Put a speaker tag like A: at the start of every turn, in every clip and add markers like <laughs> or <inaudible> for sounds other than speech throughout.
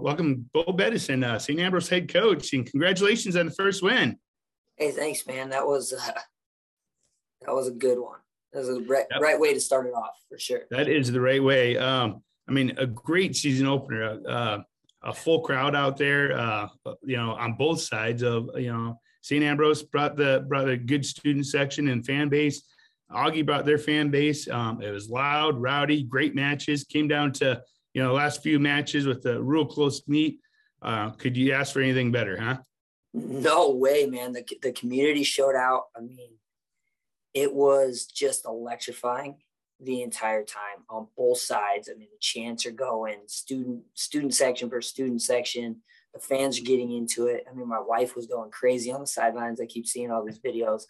A: Welcome, Bo Beddison, uh, St. Ambrose head coach, and congratulations on the first win.
B: Hey, thanks, man. That was uh, that was a good one. That was the right, yep. right way to start it off for sure.
A: That is the right way. Um, I mean, a great season opener. Uh, a full crowd out there. Uh, you know, on both sides of you know, St. Ambrose brought the brought a good student section and fan base. Augie brought their fan base. Um, it was loud, rowdy, great matches. Came down to you know, last few matches with the real close meet. Uh, could you ask for anything better, huh?
B: No way, man. The, the community showed out. I mean, it was just electrifying the entire time on both sides. I mean, the chants are going, student student section per student section. The fans are getting into it. I mean, my wife was going crazy on the sidelines. I keep seeing all these videos.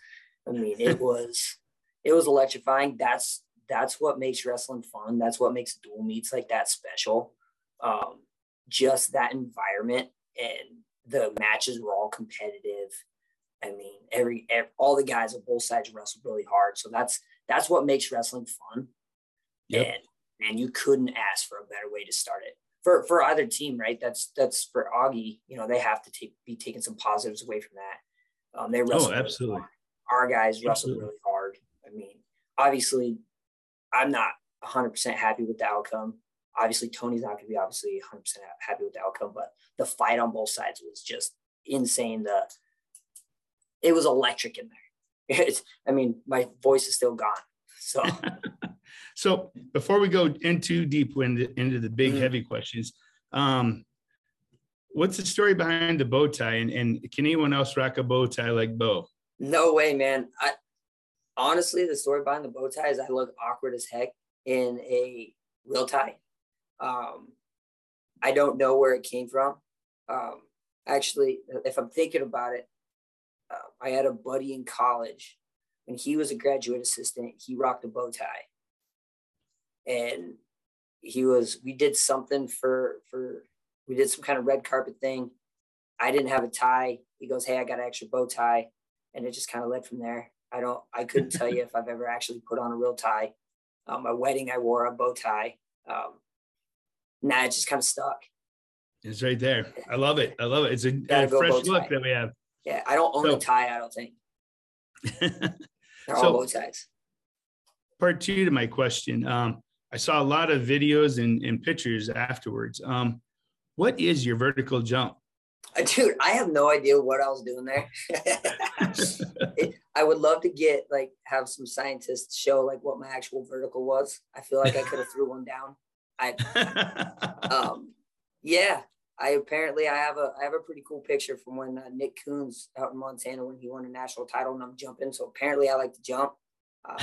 B: I mean, it <laughs> was it was electrifying. That's that's what makes wrestling fun. That's what makes dual meets like that special. Um, just that environment and the matches were all competitive. I mean, every, every, all the guys on both sides wrestled really hard. So that's that's what makes wrestling fun. Yep. And and you couldn't ask for a better way to start it for for either team, right? That's that's for Augie. You know, they have to take be taking some positives away from that. Um, they wrestle.
A: Oh, absolutely. Really
B: Our guys wrestled really hard. I mean, obviously, I'm not 100% happy with the outcome. Obviously, Tony's not going to be obviously 100% happy with the outcome, but the fight on both sides was just insane. The it was electric in there. <laughs> It's, I mean, my voice is still gone. So, <laughs>
A: so before we go into deep into, into the big mm-hmm. heavy questions, um, what's the story behind the bow tie, and, and can anyone else rock a bow tie like Bo?
B: No way, man. I, honestly, the story behind the bow tie is I look awkward as heck in a real tie. Um, I don't know where it came from. Um, actually, if I'm thinking about it, uh, I had a buddy in college when he was a graduate assistant. He rocked a bow tie, and he was. We did something for for. We did some kind of red carpet thing. I didn't have a tie. He goes, "Hey, I got an extra bow tie," and it just kind of led from there. I don't, I couldn't tell you if I've ever actually put on a real tie. Um, my wedding, I wore a bow tie. Um, nah, it just kind of stuck.
A: It's right there. I love it. I love it. It's a, a fresh look that we have.
B: Yeah, I don't own so, a tie. I don't think. <laughs> They're so, all bow ties.
A: Part two to my question. Um, I saw a lot of videos and, and pictures afterwards. Um, what is your vertical jump? <laughs>
B: dude i have no idea what i was doing there. <laughs> <laughs> I would love to get like have some scientists show like what my actual vertical was. I feel like i could have threw one down. I um yeah. I apparently i have a i have a pretty cool picture from when uh, nick coons out in montana when he won a national title and i'm jumping so apparently i like to jump. Uh,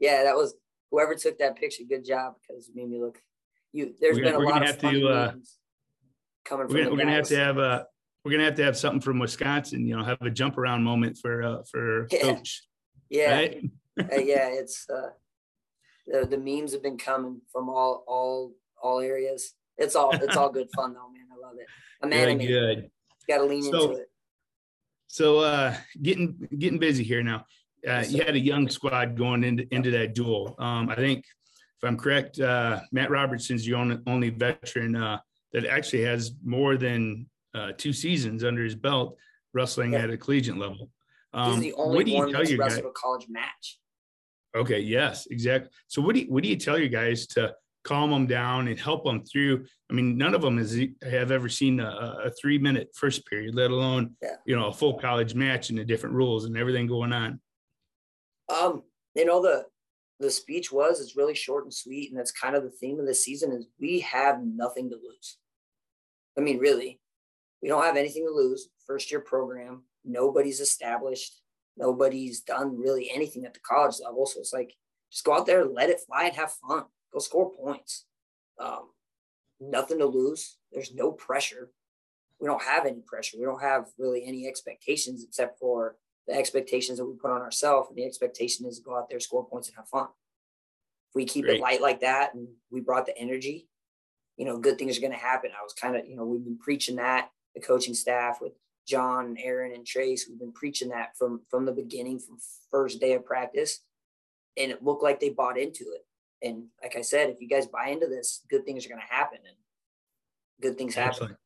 B: yeah that was whoever took that picture good job because it made me look you there's we're been a lot of fun to, uh, coming
A: we're, gonna, we're gonna have to have a we're gonna have to have something from Wisconsin. You know, have a jump around moment for uh, for
B: yeah.
A: coach.
B: Yeah, right? uh, yeah. It's uh, the the memes have been coming from all all all areas. It's all it's all good fun though, man. I love it. I'm
A: Very good.
B: Got to lean so, into it.
A: So uh, getting getting busy here now. Uh, you had a young squad going into into that dual. Um, I think, if I'm correct, uh, Matt Robertson's the only, only veteran uh, that actually has more than uh, two seasons under his belt wrestling yeah. at a collegiate level.
B: Um, He's the only what do you one tell that's wrestled a college match.
A: Okay. Yes, exactly. So what do you, what do you tell your guys to calm them down and help them through? I mean, none of them has have ever seen a, a three minute first period, let alone yeah. you know a full college match and the different rules and everything going on.
B: Um, you know the the speech was it's really short and sweet, and that's kind of the theme of the season is we have nothing to lose. I mean, really, we don't have anything to lose. First year program, nobody's established, nobody's done really anything at the college level. So it's like, just go out there, let it fly, and have fun. Go score points. Um, nothing to lose. There's no pressure. We don't have any pressure. We don't have really any expectations except for the expectations that we put on ourselves. And the expectation is to go out there, score points, and have fun. If we keep Great. it light like that and we brought the energy, you know, good things are going to happen. I was kind of, you know, we've been preaching that the coaching staff with John, Aaron, and Trace. We've been preaching that from from the beginning, from first day of practice, and it looked like they bought into it. And like I said, if you guys buy into this, good things are going to happen. And good things happen.
A: Absolutely.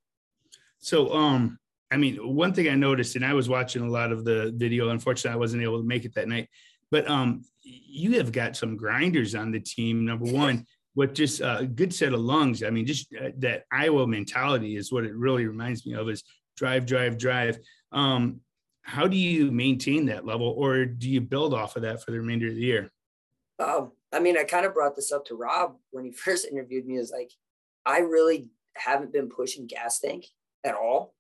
A: So, um, I mean, one thing I noticed, and I was watching a lot of the video. Unfortunately, I wasn't able to make it that night. But um, you have got some grinders on the team. Number one, with just a good set of lungs. I mean, just uh, that Iowa mentality is what it really reminds me of. Is drive, drive, drive. Um, how do you maintain that level, or do you build off of that for the remainder of the year?
B: Um, I mean, I kind of brought this up to Rob when he <laughs> first interviewed me. Is like, I really haven't been pushing gas tank at all.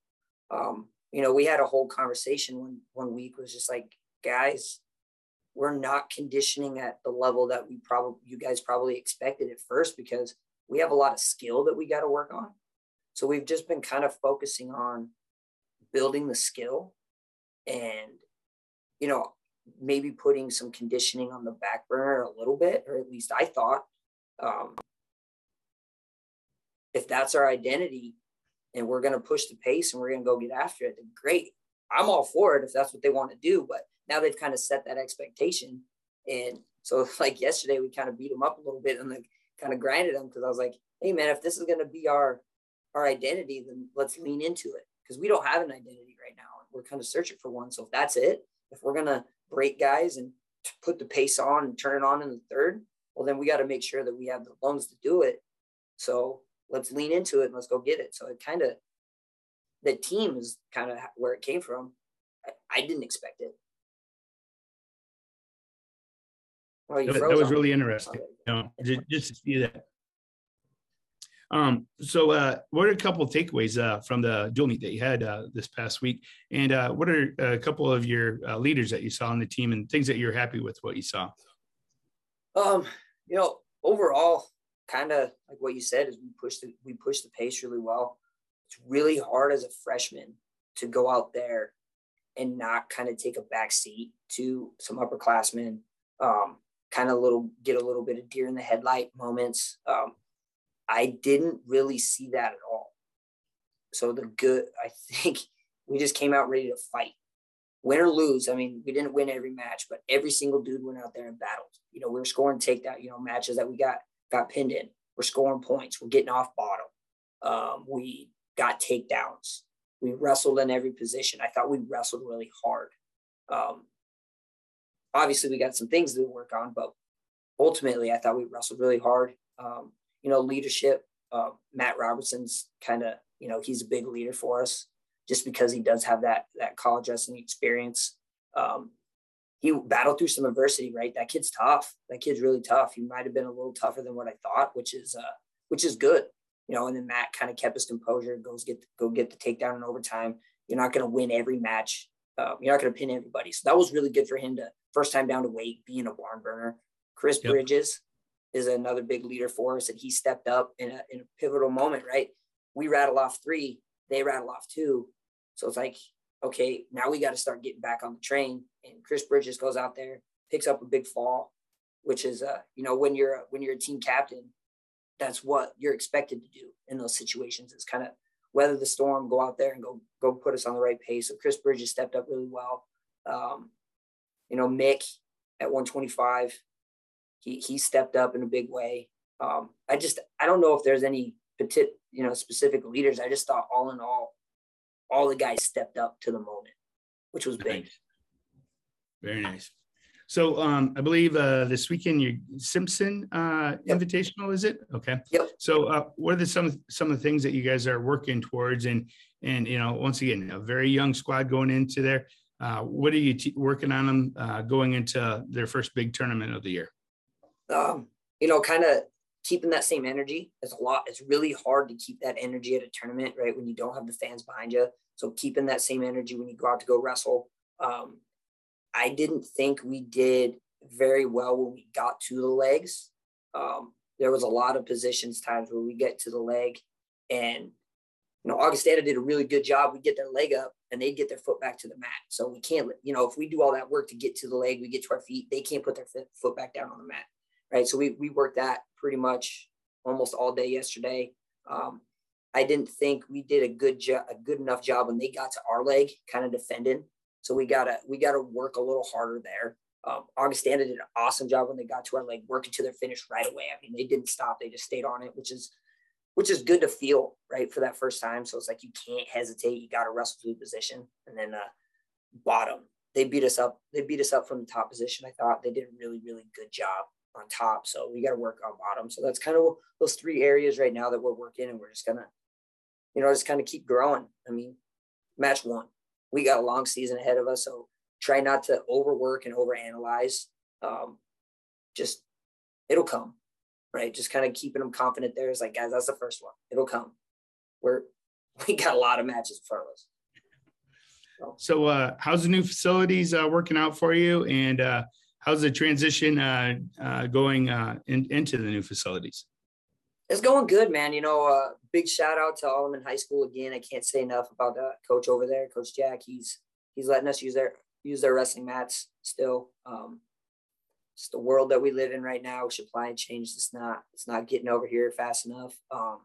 B: Um, you know, we had a whole conversation one one week was just like, guys, we're not conditioning at the level that we probably you guys probably expected at first because we have a lot of skill that we got to work on. So we've just been kind of focusing on building the skill and you know maybe putting some conditioning on the back burner a little bit or at least i thought um, if that's our identity and we're going to push the pace and we're going to go get after it then great i'm all for it if that's what they want to do but now they've kind of set that expectation and so <laughs> like yesterday we kind of beat them up a little bit and like kind of grinded them because i was like hey man if this is going to be our our identity then let's lean into it because we don't have an identity right now we're kind of searching for one. So if that's it, if we're gonna break guys and put the pace on and turn it on in the third, well then we got to make sure that we have the lungs to do it. So let's lean into it and let's go get it. So it kind of the team is kind of where it came from. I, I didn't expect it.
A: Well, that, that was really interesting. You know, just, just to see that um, so, uh, what are a couple of takeaways uh, from the dual meet that you had uh, this past week? And uh, what are a couple of your uh, leaders that you saw on the team and things that you're happy with what you saw?
B: Um, you know, overall, kind of like what you said, is we pushed the, we pushed the pace really well. It's really hard as a freshman to go out there and not kind of take a back seat to some upperclassmen. Um, kind of little get a little bit of deer in the headlight moments. Um, I didn't really see that at all. So the good, <laughs> I think we just came out ready to fight. Win or lose, I mean, we didn't win every match, but every single dude went out there and battled. You know, we were scoring takedown, you know, matches that we got got pinned in. We're scoring points. We're getting off bottom. Um, we got takedowns. We wrestled in every position. I thought we wrestled really hard. Um, obviously, we got some things to work on, but ultimately, I thought we wrestled really hard. Um, you know, leadership. Uh, Matt Robertson's kind of, you know, he's a big leader for us just because he does have that that college wrestling experience. Um, he battled through some adversity, right? That kid's tough. That kid's really tough. He might have been a little tougher than what I thought, which is uh, which is good, you know. And then Matt kind of kept his composure, goes get go get the takedown in overtime. You're not going to win every match. Uh, you're not going to pin everybody. So that was really good for him to first time down to weight, being a barn burner. Chris yep. Bridges, is another big leader for us, and he stepped up in a, in a pivotal moment. Right, we rattle off three, they rattle off two, so it's like, okay, now we got to start getting back on the train. And Chris Bridges goes out there, picks up a big fall, which is, uh, you know, when you're when you're a team captain, that's what you're expected to do in those situations. Is kind of weather the storm, go out there and go go put us on the right pace. So Chris Bridges stepped up really well. Um, you know, Mick at 125 he he stepped up in a big way. Um, I just I don't know if there's any petit, you know specific leaders. I just thought all in all, all the guys stepped up to the moment, which was big.
A: Nice. Very nice. So um, I believe uh, this weekend you Simpson uh, yep. Invitational is it? Okay.
B: Yep.
A: So uh, what are the, some some of the things that you guys are working towards? And and you know once again a very young squad going into there. Uh, what are you t- working on them uh, going into their first big tournament of the year?
B: um, you know, kind of keeping that same energy is a lot. It's really hard to keep that energy at a tournament, right? When you don't have the fans behind you. So keeping that same energy when you go out to go wrestle. Um, I didn't think we did very well when we got to the legs. Um, there was a lot of positions times where we get to the leg and you know, Augustana did a really good job. We get their leg up and they'd get their foot back to the mat. So we can't, you know, if we do all that work to get to the leg, we get to our feet, they can't put their foot back down on the mat right? So we we worked that pretty much almost all day yesterday. Um, I didn't think we did a good job, a good enough job when they got to our leg, kind of defending. So we gotta we gotta work a little harder there. Um, Augustana did an awesome job when they got to our leg, working to their finish right away. I mean, they didn't stop; they just stayed on it, which is which is good to feel right for that first time. So it's like you can't hesitate. You got to wrestle through position, and then uh, bottom they beat us up. They beat us up from the top position. I thought they did a really really good job on top. So we got to work on bottom. So that's kind of those three areas right now that we're working, and we're just gonna, you know, just kind of keep growing. I mean, match one, we got a long season ahead of us, so try not to overwork and overanalyze. Um, just it'll come, right? Just kind of keeping them confident. There is like, guys, that's the first one. It'll come. We're <laughs> we got a lot of matches in front of us.
A: So, so uh, how's the new facilities uh, working out for you? And uh, how's the transition uh, uh, going uh, in, into the new facilities?
B: It's going good, man. You know, uh, big shout out to Alleman High School again. I can't say enough about the coach over there, Coach Jack. He's he's letting us use their use their wrestling mats still. Um, it's the world that we live in right now. Supply and change. It's not it's not getting over here fast enough. Um,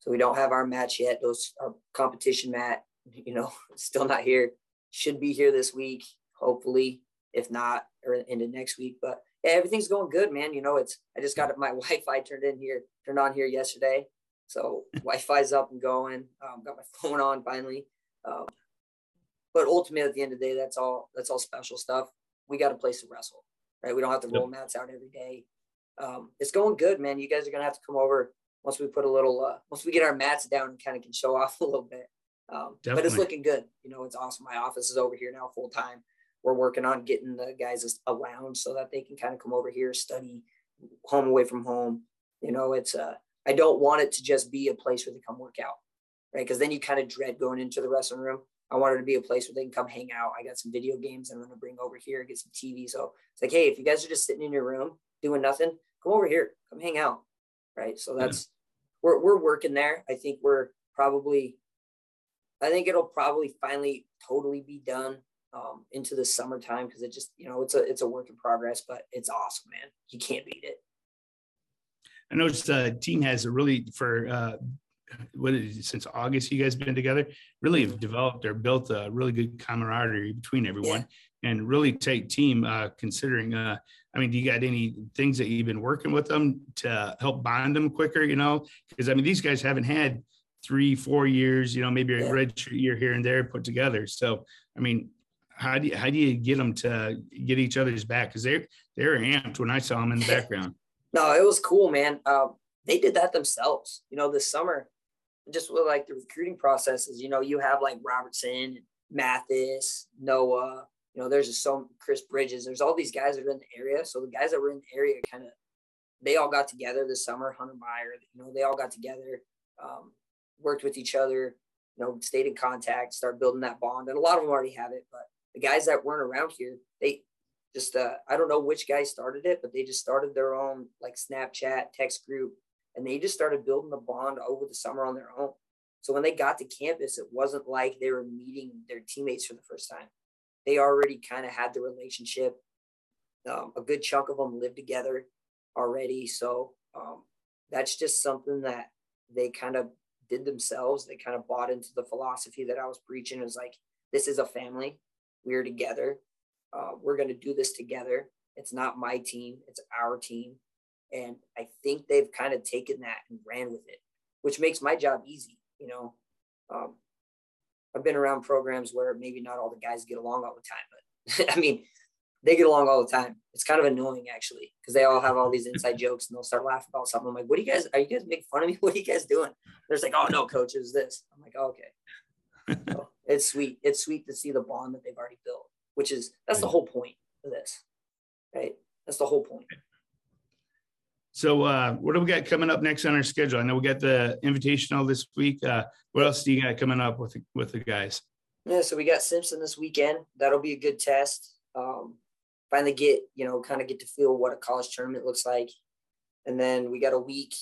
B: so we don't have our match yet. Those our competition mat, you know, <laughs> still not here. Should be here this week, hopefully if not, or into next week. But yeah, everything's going good, man. You know, it's I just got <laughs> my Wi-Fi turned in here, turned on here yesterday, so <laughs> Wi-Fi's up and going. Um, got my phone on finally. Um, but ultimately, at the end of the day, that's all. That's all special stuff. We got a place to wrestle, right? We don't have to roll mats out every day. Um, it's going good, man. You guys are gonna have to come over once we put a little, uh, once we get our mats down and kind of can show <laughs> off a little bit. Um, but it's looking good. You know, it's awesome. My office is over here now full time we're working on getting the guys a lounge so that they can kind of come over here, study home away from home. You know, it's uh I don't want it to just be a place where they come work out, right? Because then you kind of dread going into the wrestling room. I wanted to be a place where they can come hang out. I got some video games I'm gonna bring over here, get some TV. So it's like, hey, if you guys are just sitting in your room doing nothing, come over here, come hang out, right? So that's yeah. we're we're working there. I think we're probably, I think it'll probably finally totally be done um, into the summertime because it just you know it's a it's a work in progress, but it's awesome, man. You can't beat it.
A: I noticed the uh, team has a really for uh, what is it, since August you guys been together. Really have developed or built a really good camaraderie between everyone, yeah. and really tight team. Uh, considering, uh, I mean, do you got any things that you've been working with them to help bond them quicker? You know, because I mean, these guys haven't had three, four years. You know, maybe a yeah. red year here and there put together. So, I mean, how do you, how do you get them to get each other's back? Because they're they're amped when I saw them in the <laughs> background.
B: no, it was cool, man. Um, they did that themselves. You know, this summer, just with like the recruiting processes. You know, you have like Robertson, Mathis, Noah. You know, there's just so Chris Bridges. There's all these guys that are in the area. So the guys that were in the area kind of they all got together this summer. Hunter Meyer, you know, they all got together, um, worked with each other. You know, stayed in contact, start building that bond. And a lot of them already have it, but the guys that weren't around here, they just uh, I don't know which guy started it, but they just started their own like Snapchat text group, and they just started building the bond over the summer on their own. So when they got to campus, it wasn't like they were meeting their teammates for the first time. They already kind of had the relationship. Um, a good chunk of them lived together already, so um, that's just something that they kind of did themselves. They kind of bought into the philosophy that I was preaching. It was like this is a family we're together. Uh, we're going to do this together. It's not my team, it's our team. And I think they've kind of taken that and ran with it, which makes my job easy. You know, um, I've been around programs where maybe not all the guys get along all the time, but <laughs> I mean, they get along all the time. It's kind of annoying actually, because they all have all these inside <laughs> jokes and they'll start laughing about something. I'm like, what are you guys, are you guys making fun of me? <laughs> What are you guys doing? They're like, oh no, coach, is this. I'm like, oh, okay. So, it's sweet. It's sweet to see the bond that they've already built, which is that's the whole point of this, right? That's the whole point.
A: So, uh, what do we got coming up next on our schedule? I know we got the invitational this week. Uh, what else do you got coming up with with the guys?
B: Yeah, so we got Simpson this weekend. That'll be a good test. Um, finally, get you know, kind of get to feel what a college tournament looks like, and then we got a week.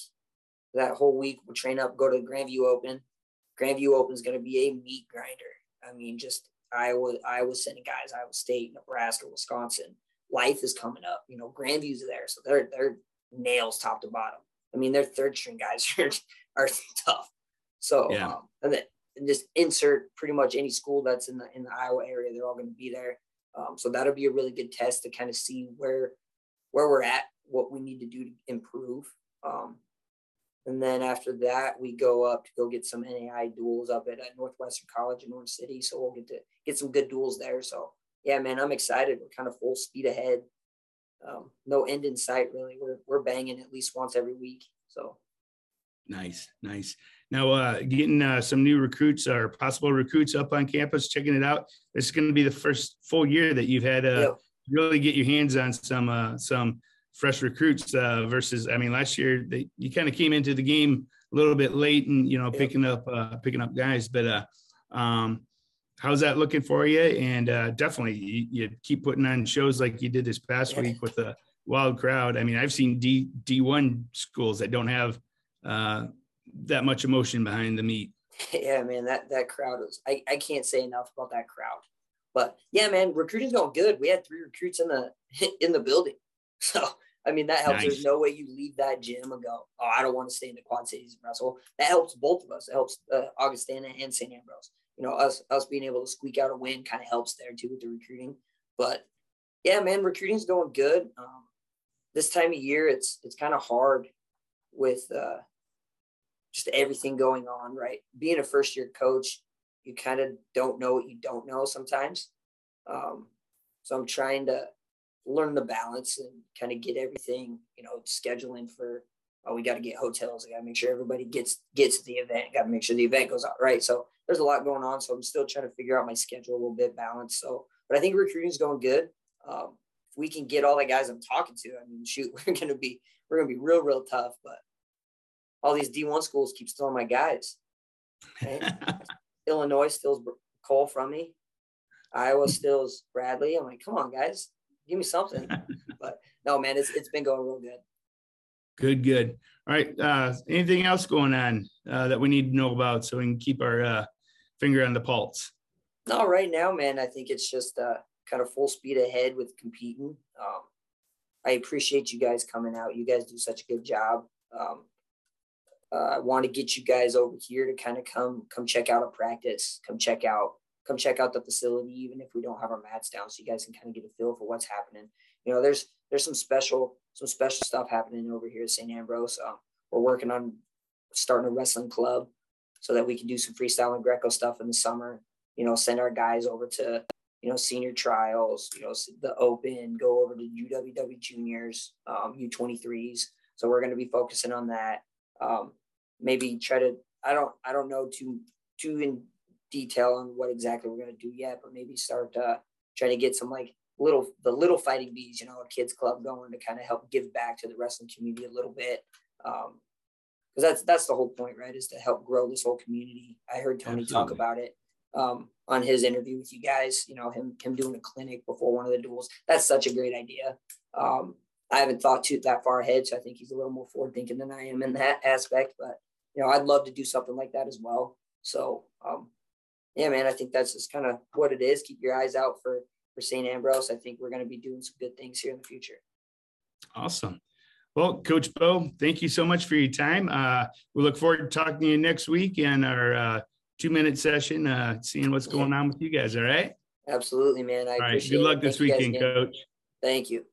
B: That whole week, we'll train up, go to the Grandview Open. Grandview Open is going to be a meat grinder. I mean, just Iowa, Iowa sending guys, Iowa State, Nebraska, Wisconsin. Life is coming up. You know, Grandview's there, so they're they're nails top to bottom. I mean, their third string guys <laughs> are, are tough. So yeah. um, and then and just insert pretty much any school that's in the in the Iowa area, they're all going to be there. Um, so that'll be a really good test to kind of see where where we're at, what we need to do to improve. Um, And then after that, we go up to go get some NAIA duals up at uh, Northwestern College in North City. So we'll get to get some good duals there. So yeah, man, I'm excited. We're kind of full speed ahead. Um, no end in sight, really. We're we're banging at least once every week. So
A: nice, nice. Now, uh, getting uh, some new recruits or possible recruits up on campus, checking it out. This is going to be the first full year that you've had uh, yep. really get your hands on some uh, some fresh recruits uh, versus I mean last year they you kind of came into the game a little bit late and you know picking up uh, picking up guys but uh, um, how's that looking for you and uh, definitely you, you, keep putting on shows like you did this past week with a wild crowd I mean I've seen D D1 schools that don't have uh, that much emotion behind the meet <laughs>
B: yeah man that that crowd was I, I can't say enough about that crowd but yeah man recruiting's going good we had three recruits in the <laughs> in the building <laughs> So I mean that helps. Nice. There's no way you leave that gym and go, oh, I don't want to stay in the Quad Cities and Russell. That helps both of us. It helps uh, Augustana and St. Ambrose. You know, us us being able to squeak out a win kind of helps there too with the recruiting. But yeah, man, recruiting's going good. Um, this time of year, it's it's kind of hard with uh, just everything going on. Right, being a first year coach, you kind of don't know what you don't know sometimes. Um, so I'm trying to learn the balance and kind of get everything, you know, scheduling for oh, we got to get hotels. I got to make sure everybody gets gets to the event. Got to make sure the event goes out right. So there's a lot going on. So I'm still trying to figure out my schedule a little bit balanced. So, but I think recruiting is going good. Um, if we can get all the guys I'm talking to, I mean, <laughs> shoot, we're gonna be we're gonna be real real tough. But all these D1 schools keep stealing my guys. Right? <laughs> Illinois steals Cole from me. Iowa steals Bradley. I'm like, come on, guys give me something. <laughs> but no, man, it's it's been going real good.
A: Good, good. All right. Uh, anything else going on uh, that we need to know about so we can keep our uh, finger on the pulse?
B: No, right now, man, I think it's just uh, kind of full speed ahead with competing. Um, I appreciate you guys coming out. You guys do such a good job. Um, uh, I want to get you guys over here to kind of come come check out a practice, come check out come check out the facility, even if we don't have our mats down, so you guys can kind of get a feel for what's happening. You know, there's there's some special some special stuff happening over here at St. Ambrose. Um, we're working on starting a wrestling club so that we can do some freestyle and Greco stuff in the summer. You know, send our guys over to you know senior trials. You know, the Open, go over to UWW juniors, um, U23s. So we're going to be focusing on that. Um, maybe try to. I don't. I don't know too too in detail on what exactly we're going to do yet, but maybe start uh, trying to get some like little the little fighting bees, you know, a kids club going to kind of help give back to the wrestling community a little bit. Um, because that's that's the whole point, right? Is to help grow this whole community. I heard Tony Absolutely. talk about it um, on his interview with you guys. You know, him him doing a clinic before one of the duals. That's such a great idea. Um, I haven't thought too that far ahead, so I think he's a little more forward thinking than I am in that aspect. But you know, I'd love to do something like that as well. So um, yeah, man, I think that's just kind of what it is. Keep your eyes out for for St. Ambrose. I think we're going to be doing some good things here in the future.
A: Awesome. Well, Coach Bo, thank you so much for your time. Uh, we look forward to talking to you next week in our uh, two minute session, uh, seeing what's going on with you guys. All right.
B: Absolutely, man. I
A: all right. Good luck this weekend, Coach.
B: Thank you.